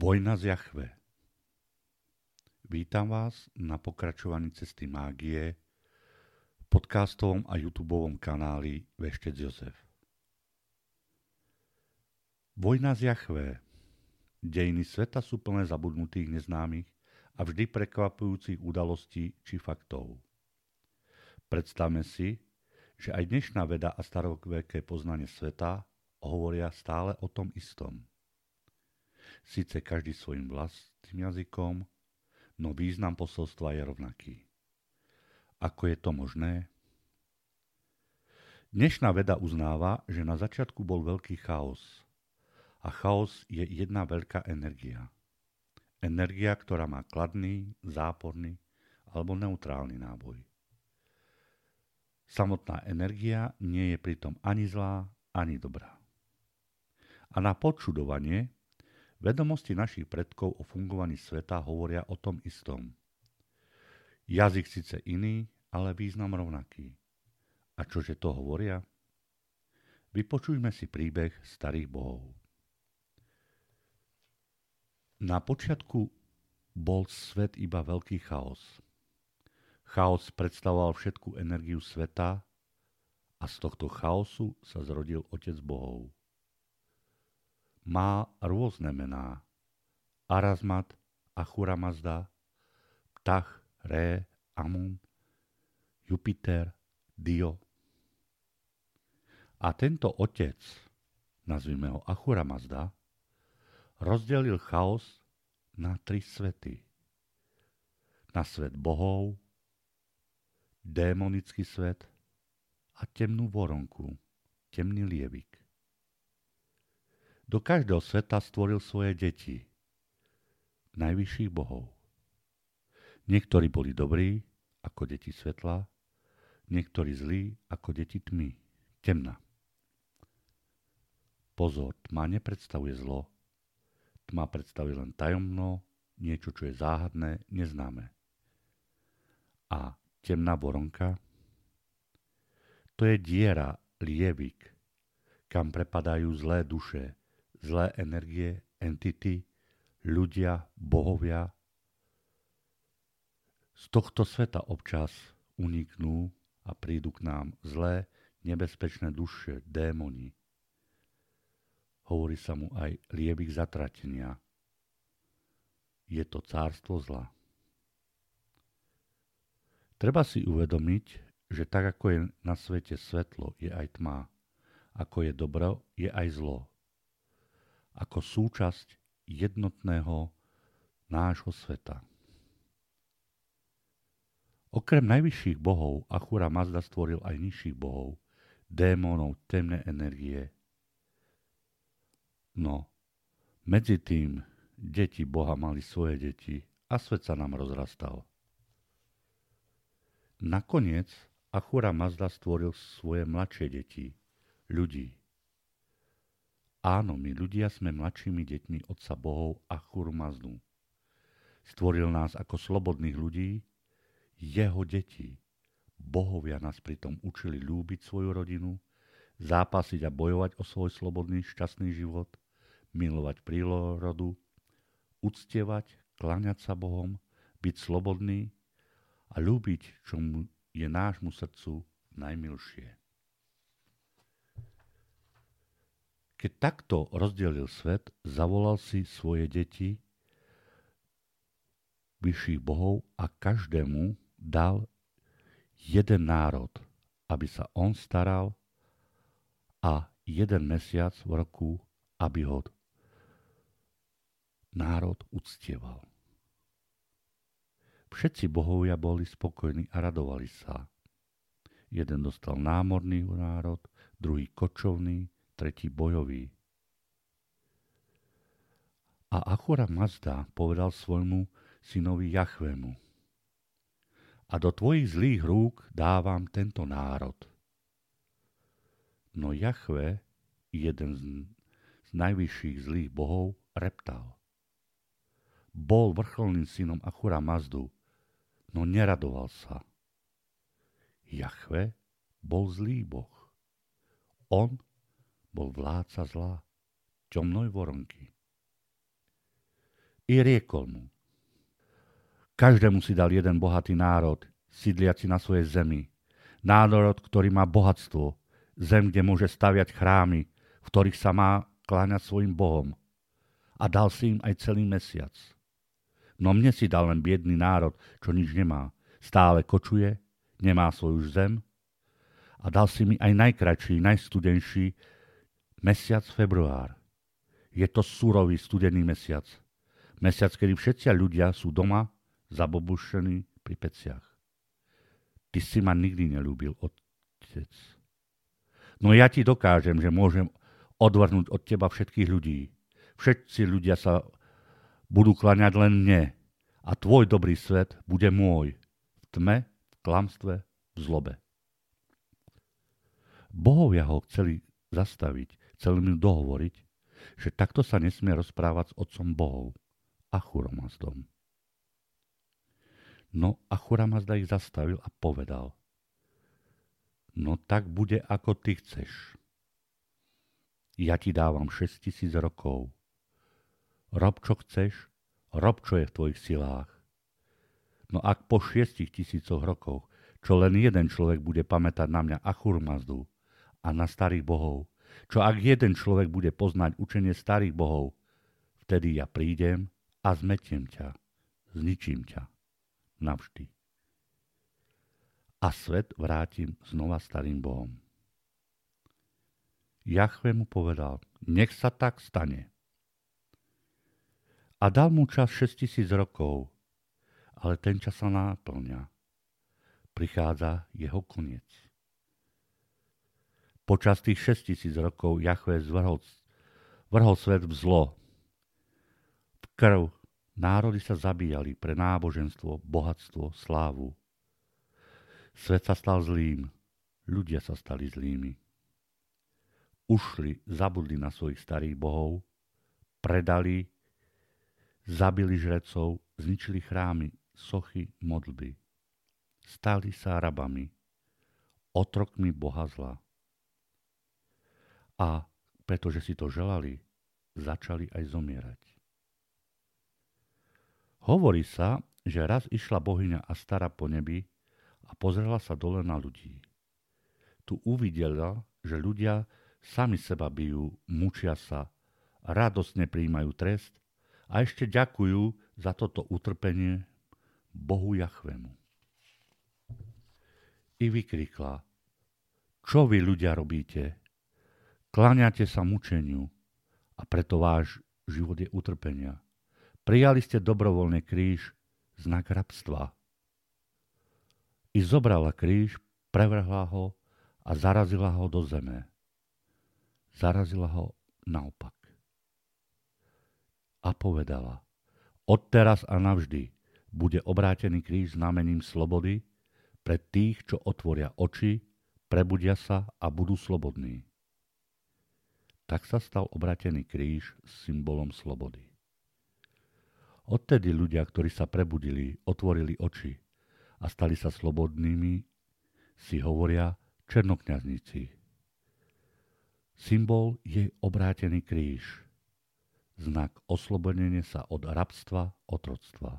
Vojna z Jachve Vítam vás na pokračovaní cesty mágie v podcastovom a youtubeovom kanáli Veštec Jozef. Vojna z Jachve Dejiny sveta sú plné zabudnutých neznámych a vždy prekvapujúcich udalostí či faktov. Predstavme si, že aj dnešná veda a staroveké poznanie sveta hovoria stále o tom istom – síce každý svojim vlastným jazykom, no význam posolstva je rovnaký. Ako je to možné? Dnešná veda uznáva, že na začiatku bol veľký chaos. A chaos je jedna veľká energia. Energia, ktorá má kladný, záporný alebo neutrálny náboj. Samotná energia nie je pritom ani zlá, ani dobrá. A na počudovanie Vedomosti našich predkov o fungovaní sveta hovoria o tom istom. Jazyk síce iný, ale význam rovnaký. A čože to hovoria? Vypočujme si príbeh starých bohov. Na počiatku bol svet iba veľký chaos. Chaos predstavoval všetku energiu sveta a z tohto chaosu sa zrodil Otec bohov má rôzne mená. Arazmat, Achura Mazda, Ptach, Ré, Amun, Jupiter, Dio. A tento otec, nazvime ho Achura Mazda, rozdelil chaos na tri svety. Na svet bohov, démonický svet a temnú voronku, temný lievik. Do každého sveta stvoril svoje deti, najvyšších bohov. Niektorí boli dobrí, ako deti svetla, niektorí zlí, ako deti tmy, temna. Pozor, tma nepredstavuje zlo. Tma predstavuje len tajomno, niečo, čo je záhadné, neznáme. A temná voronka? To je diera, lievik, kam prepadajú zlé duše, zlé energie, entity, ľudia, bohovia. Z tohto sveta občas uniknú a prídu k nám zlé, nebezpečné duše, démoni. Hovorí sa mu aj liebik zatratenia. Je to cárstvo zla. Treba si uvedomiť, že tak ako je na svete svetlo, je aj tma. Ako je dobro, je aj zlo ako súčasť jednotného nášho sveta. Okrem najvyšších bohov Achura Mazda stvoril aj nižších bohov, démonov temné energie. No, medzi tým deti Boha mali svoje deti a svet sa nám rozrastal. Nakoniec Achura Mazda stvoril svoje mladšie deti, ľudí. Áno, my ľudia sme mladšími deťmi Otca Bohov a Churmaznu. Stvoril nás ako slobodných ľudí, jeho deti. Bohovia nás pritom učili ľúbiť svoju rodinu, zápasiť a bojovať o svoj slobodný, šťastný život, milovať prírodu, uctievať, kláňať sa Bohom, byť slobodný a ľúbiť, čo je nášmu srdcu najmilšie. Keď takto rozdelil svet, zavolal si svoje deti, vyšších bohov a každému dal jeden národ, aby sa on staral a jeden mesiac v roku, aby ho národ uctieval. Všetci bohovia boli spokojní a radovali sa. Jeden dostal námorný národ, druhý kočovný, tretí bojový. A Achura Mazda povedal svojmu synovi Jachvemu. A do tvojich zlých rúk dávam tento národ. No Jachve, jeden z najvyšších zlých bohov, reptal. Bol vrcholným synom Achura Mazdu, no neradoval sa. Jachve bol zlý boh. On bol vládca zla, temnoj voronky. i riekol mu. Každému si dal jeden bohatý národ, sídliaci na svojej zemi. Národ, ktorý má bohatstvo, zem, kde môže staviať chrámy, v ktorých sa má kláňať svojim bohom. A dal si im aj celý mesiac. No mne si dal len biedný národ, čo nič nemá. Stále kočuje, nemá svoju zem. A dal si mi aj najkračší, najstudenší mesiac február. Je to surový studený mesiac. Mesiac, kedy všetci ľudia sú doma zabobušení pri peciach. Ty si ma nikdy nelúbil, otec. No ja ti dokážem, že môžem odvrnúť od teba všetkých ľudí. Všetci ľudia sa budú klaňať len mne a tvoj dobrý svet bude môj. V tme, v klamstve, v zlobe. Bohovia ho chceli zastaviť, chceli mu dohovoriť, že takto sa nesmie rozprávať s otcom Bohov, Achuramazdom. No Achuramazda ich zastavil a povedal, no tak bude, ako ty chceš. Ja ti dávam 6 tisíc rokov. Rob, čo chceš, rob, čo je v tvojich silách. No ak po šiestich tisícoch rokoch, čo len jeden človek bude pamätať na mňa Achurmazdu a na starých bohov, čo ak jeden človek bude poznať učenie starých bohov, vtedy ja prídem a zmetiem ťa, zničím ťa navždy. A svet vrátim znova starým Bohom. Jachve mu povedal, nech sa tak stane. A dal mu čas 6000 rokov, ale ten čas sa náplňa. Prichádza jeho koniec. Počas tých 6000 rokov Jachve zvrhol, vrhol svet v zlo, v krv, Národy sa zabíjali pre náboženstvo, bohatstvo, slávu. Svet sa stal zlým, ľudia sa stali zlými. Ušli, zabudli na svojich starých bohov, predali, zabili žrecov, zničili chrámy, sochy, modlby. Stali sa rabami, otrokmi boha zla. A pretože si to želali, začali aj zomierať. Hovorí sa, že raz išla bohyňa Astara po nebi a pozrela sa dole na ľudí. Tu uvidela, že ľudia sami seba bijú, mučia sa, radosne príjmajú trest a ešte ďakujú za toto utrpenie Bohu Jachvemu. I vykrikla, čo vy ľudia robíte? Kláňate sa mučeniu a preto váš život je utrpenia. Prijali ste dobrovoľne kríž, znak rabstva. I zobrala kríž, prevrhla ho a zarazila ho do zeme. Zarazila ho naopak. A povedala, odteraz a navždy bude obrátený kríž znamením slobody pre tých, čo otvoria oči, prebudia sa a budú slobodní. Tak sa stal obrátený kríž symbolom slobody. Odtedy ľudia, ktorí sa prebudili, otvorili oči a stali sa slobodnými, si hovoria černokňazníci. Symbol je obrátený kríž, znak oslobodenia sa od rabstva, otroctva.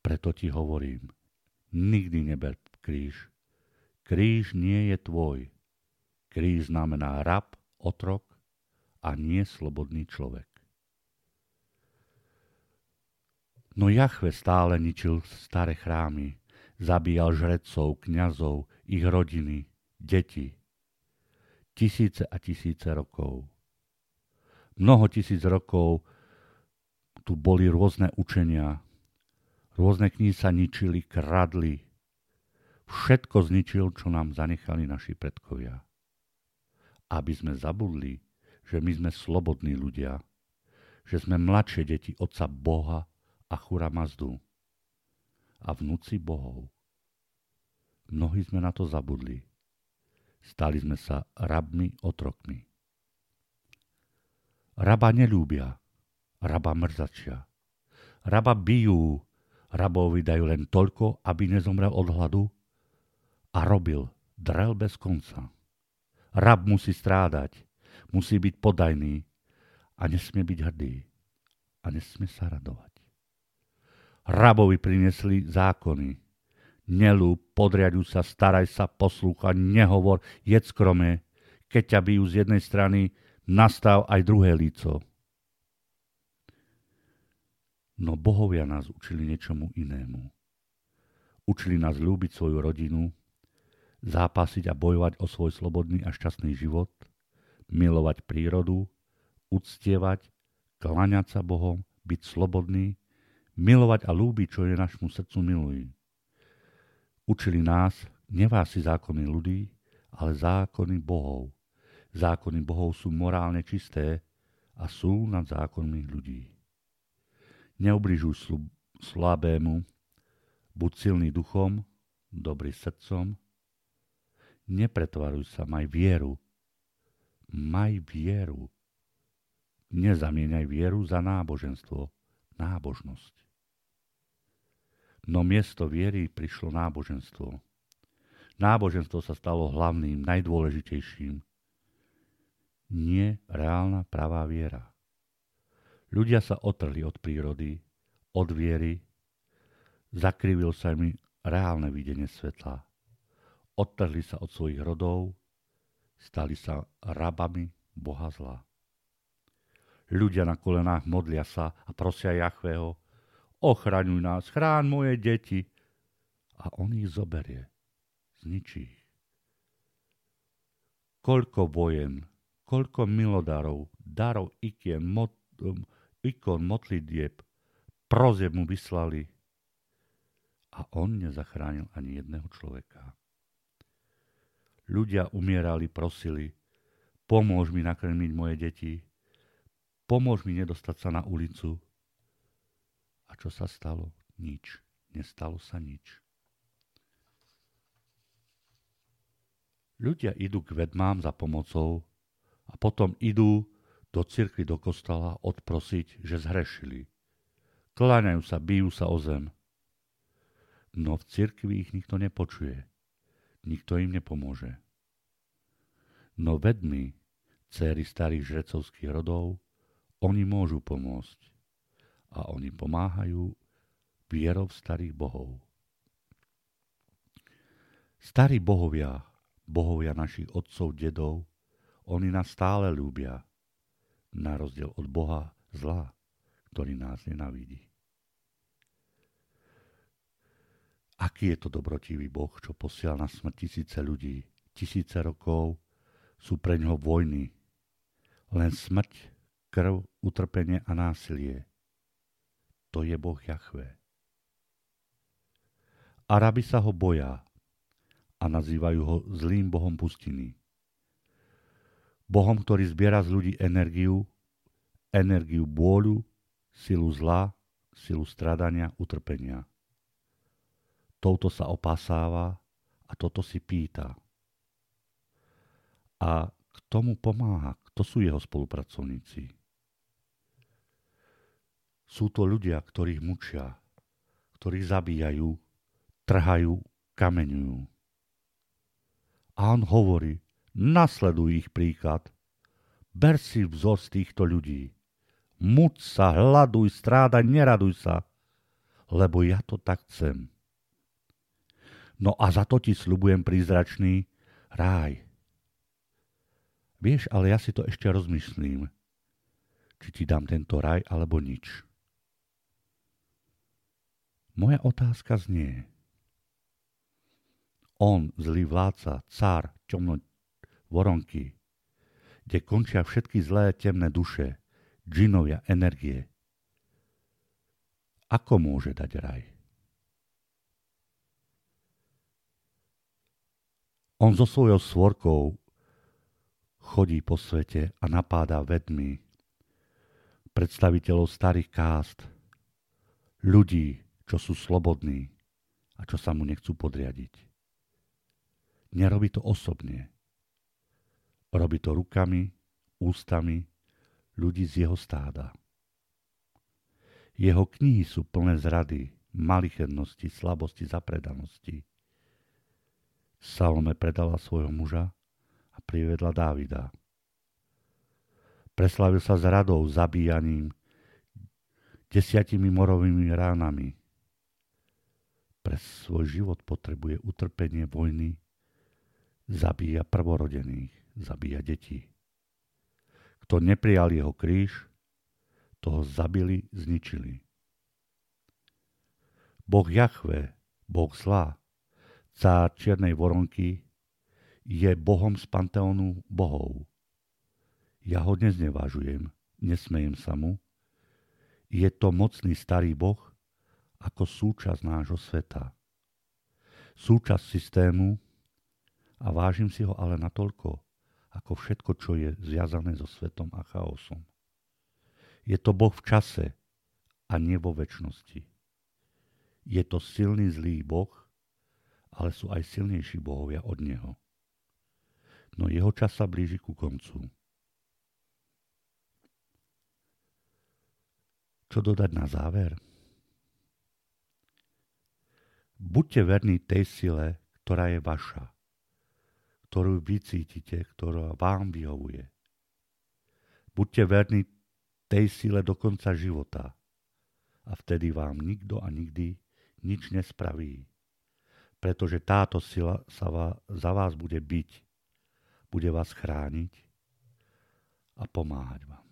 Preto ti hovorím, nikdy neber kríž. Kríž nie je tvoj. Kríž znamená rab, otrok a nie slobodný človek. No Jachve stále ničil staré chrámy, zabíjal žrecov, kňazov, ich rodiny, deti. Tisíce a tisíce rokov. Mnoho tisíc rokov tu boli rôzne učenia, rôzne knihy sa ničili, kradli. Všetko zničil, čo nám zanechali naši predkovia. Aby sme zabudli, že my sme slobodní ľudia, že sme mladšie deti Otca Boha, Achura Mazdu a vnúci bohov. Mnohí sme na to zabudli. Stali sme sa rabmi otrokmi. Raba nelúbia, raba mrzačia. Raba bijú, rabovi dajú len toľko, aby nezomrel od hladu a robil, drel bez konca. Rab musí strádať, musí byť podajný a nesmie byť hrdý. a nesmie sa radovať. Rabovi priniesli zákony. Nelú, podriaduj sa, staraj sa, poslúcha, nehovor, jedz krome. Keď ťa bijú z jednej strany, nastav aj druhé líco. No bohovia nás učili niečomu inému. Učili nás ľúbiť svoju rodinu, zápasiť a bojovať o svoj slobodný a šťastný život, milovať prírodu, uctievať, kláňať sa Bohom, byť slobodný, milovať a lúbiť, čo je našmu srdcu milují. Učili nás nevá si zákony ľudí, ale zákony Bohov. Zákony Bohov sú morálne čisté a sú nad zákonmi ľudí. Neubližuj slabému, buď silný duchom, dobrý srdcom, nepretvaruj sa, maj vieru, maj vieru. Nezamieňaj vieru za náboženstvo, nábožnosť. No miesto viery prišlo náboženstvo. Náboženstvo sa stalo hlavným, najdôležitejším. Nie reálna pravá viera. Ľudia sa otrli od prírody, od viery, zakrivil sa mi reálne videnie svetla. Odtrhli sa od svojich rodov, stali sa rabami Boha zla. Ľudia na kolenách modlia sa a prosia Jachvého, ochraňuj nás, chrán moje deti. A on ich zoberie, zničí ich. Koľko vojen, koľko milodárov, darov ikien, mot, um, ikon modlitieb, prozieb mu vyslali a on nezachránil ani jedného človeka. Ľudia umierali, prosili, pomôž mi nakrmiť moje deti, pomôž mi nedostať sa na ulicu. A čo sa stalo? Nič. Nestalo sa nič. Ľudia idú k vedmám za pomocou a potom idú do cirkvi, do kostola odprosiť, že zhrešili. Kláňajú sa, bijú sa o zem. No v cirkvi ich nikto nepočuje. Nikto im nepomôže. No vedmi, céry starých žrecovských rodov, oni môžu pomôcť. A oni pomáhajú vierou starých bohov. Starí bohovia, bohovia našich otcov, dedov, oni nás stále ľúbia na rozdiel od Boha zla, ktorý nás nenavidí. Aký je to dobrotivý Boh, čo posiel na smrť tisíce ľudí, tisíce rokov sú pre ňoho vojny. Len smrť, krv, utrpenie a násilie. To je Boh Jachve. Arabi sa ho boja a nazývajú ho zlým Bohom pustiny. Bohom, ktorý zbiera z ľudí energiu, energiu bôľu, silu zla, silu stradania, utrpenia. Touto sa opasáva a toto si pýta. A k tomu pomáha, kto sú jeho spolupracovníci. Sú to ľudia, ktorých mučia, ktorých zabíjajú, trhajú, kameňujú. A on hovorí, Nasleduj ich príklad. Ber si vzor z týchto ľudí. Muč sa, hľaduj, strádaj, neraduj sa, lebo ja to tak chcem. No a za to ti slubujem prízračný ráj. Vieš, ale ja si to ešte rozmyslím, či ti dám tento raj alebo nič. Moja otázka znie. On, zlý vládca, cár, temno, voronky, kde končia všetky zlé temné duše, džinovia, energie. Ako môže dať raj? On so svojou svorkou chodí po svete a napáda vedmi, predstaviteľov starých kást, ľudí, čo sú slobodní a čo sa mu nechcú podriadiť. Nerobí to osobne. Robí to rukami, ústami ľudí z jeho stáda. Jeho knihy sú plné zrady, malichernosti, slabosti, zapredanosti. Salome predala svojho muža a privedla Dávida. Preslavil sa zradou, zabíjaním, desiatimi morovými ránami. Pre svoj život potrebuje utrpenie vojny, zabíja prvorodených, zabíja detí. Kto neprijal jeho kríž, toho zabili, zničili. Boh Jachve, Boh zlá, cár čiernej voronky, je Bohom z panteónu bohov. Ja ho dnes nevážujem, nesmejem sa mu. Je to mocný starý boh ako súčasť nášho sveta. Súčasť systému a vážim si ho ale natoľko, ako všetko, čo je zviazané so svetom a chaosom. Je to Boh v čase a nie vo väčšnosti. Je to silný zlý Boh, ale sú aj silnejší bohovia od Neho. No jeho čas sa blíži ku koncu. Čo dodať na záver? Buďte verní tej sile, ktorá je vaša, ktorú vycítite, ktorá vám vyhovuje. Buďte verní tej sile do konca života a vtedy vám nikto a nikdy nič nespraví. Pretože táto sila sa vás, za vás bude byť, bude vás chrániť a pomáhať vám.